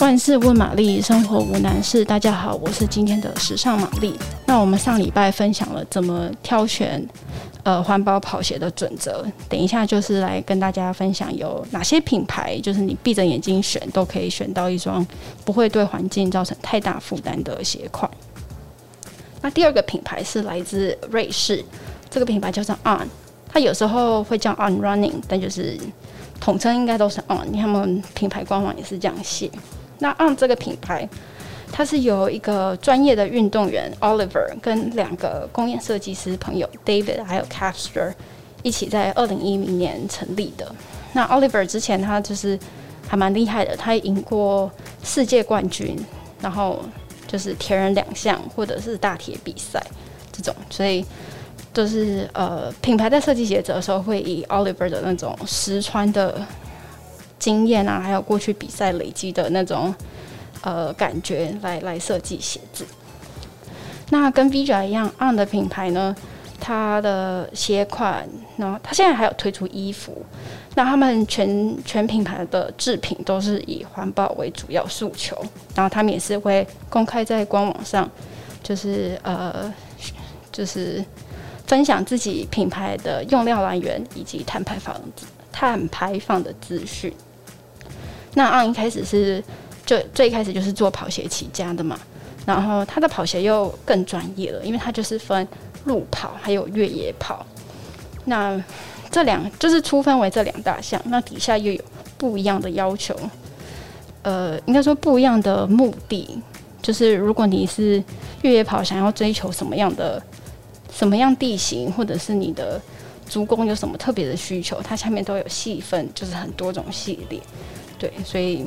万事问玛丽，生活无难事。大家好，我是今天的时尚玛丽。那我们上礼拜分享了怎么挑选呃环保跑鞋的准则，等一下就是来跟大家分享有哪些品牌，就是你闭着眼睛选都可以选到一双不会对环境造成太大负担的鞋款。那第二个品牌是来自瑞士，这个品牌叫做 On，它有时候会叫 On Running，但就是统称应该都是 On，他们品牌官网也是这样写。那 On 这个品牌，它是由一个专业的运动员 Oliver 跟两个工业设计师朋友 David 还有 Caster 一起在二零一零年成立的。那 Oliver 之前他就是还蛮厉害的，他赢过世界冠军，然后就是铁人两项或者是大铁比赛这种，所以就是呃品牌在设计鞋子的时候会以 Oliver 的那种实穿的。经验啊，还有过去比赛累积的那种呃感觉来来设计鞋子。那跟 Vija 一样，On 的品牌呢，它的鞋款，然后它现在还有推出衣服。那他们全全品牌的制品都是以环保为主要诉求，然后他们也是会公开在官网上，就是呃就是分享自己品牌的用料来源以及碳排放碳排放的资讯。那 On 一开始是就最开始就是做跑鞋起家的嘛，然后他的跑鞋又更专业了，因为他就是分路跑还有越野跑。那这两就是粗分为这两大项，那底下又有不一样的要求，呃，应该说不一样的目的，就是如果你是越野跑，想要追求什么样的什么样地形，或者是你的足弓有什么特别的需求，它下面都有细分，就是很多种系列。对，所以，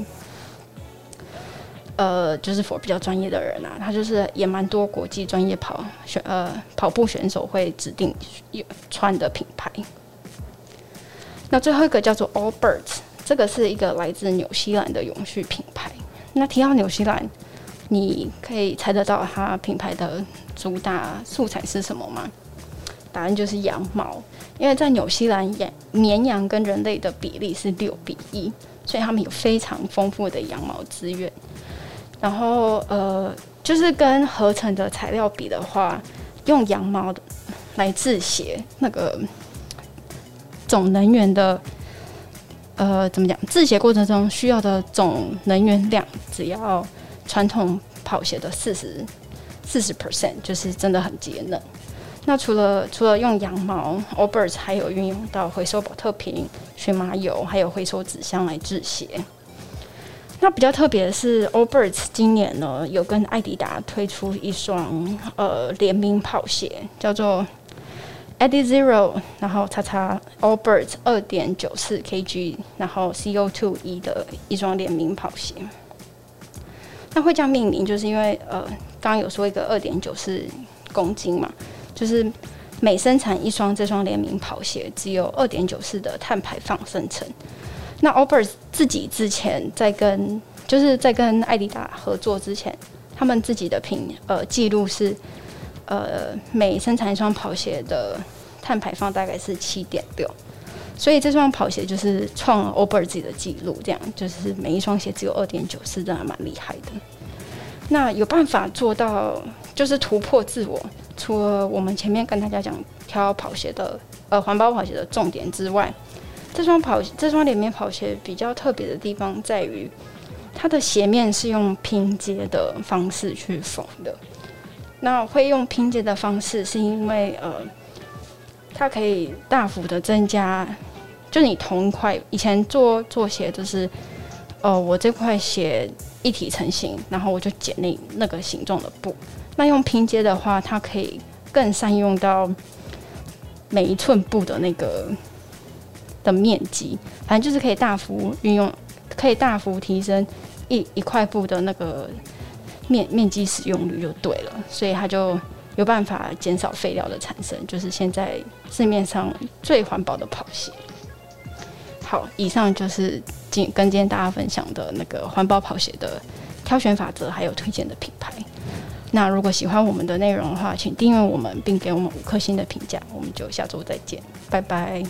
呃，就是 for 比较专业的人啊，他就是也蛮多国际专业跑选呃跑步选手会指定穿的品牌。那最后一个叫做 Allbirds，这个是一个来自纽西兰的永续品牌。那提到纽西兰，你可以猜得到它品牌的主打素材是什么吗？答案就是羊毛，因为在纽西兰，羊绵羊跟人类的比例是六比一。所以他们有非常丰富的羊毛资源，然后呃，就是跟合成的材料比的话，用羊毛来制鞋，那个总能源的呃怎么讲？制鞋过程中需要的总能源量，只要传统跑鞋的四十四十 percent，就是真的很节能。那除了除了用羊毛，Alberts 还有运用到回收宝特瓶、荨麻油，还有回收纸箱来制鞋。那比较特别的是，Alberts 今年呢有跟爱迪达推出一双呃联名跑鞋，叫做 a d d i Zero，然后叉叉 Alberts 二点九四 kg，然后 CO2 一的一双联名跑鞋。那会这样命名，就是因为呃刚刚有说一个二点九四公斤嘛。就是每生产一双这双联名跑鞋，只有二点九四的碳排放生成。那 Allbirds 自己之前在跟就是在跟艾迪达合作之前，他们自己的品呃记录是呃每生产一双跑鞋的碳排放大概是七点六，所以这双跑鞋就是创 Allbirds 自己的记录，这样就是每一双鞋只有二点九四，真的蛮厉害的。那有办法做到就是突破自我。除了我们前面跟大家讲挑跑鞋的呃环保跑鞋的重点之外，这双跑这双联名跑鞋比较特别的地方在于，它的鞋面是用拼接的方式去缝的。那会用拼接的方式，是因为呃，它可以大幅的增加，就你同一块以前做做鞋就是，呃，我这块鞋一体成型，然后我就剪那那个形状的布。那用拼接的话，它可以更善用到每一寸布的那个的面积，反正就是可以大幅运用，可以大幅提升一一块布的那个面面积使用率就对了，所以它就有办法减少废料的产生，就是现在市面上最环保的跑鞋。好，以上就是今跟今天大家分享的那个环保跑鞋的挑选法则，还有推荐的品牌。那如果喜欢我们的内容的话，请订阅我们，并给我们五颗星的评价。我们就下周再见，拜拜。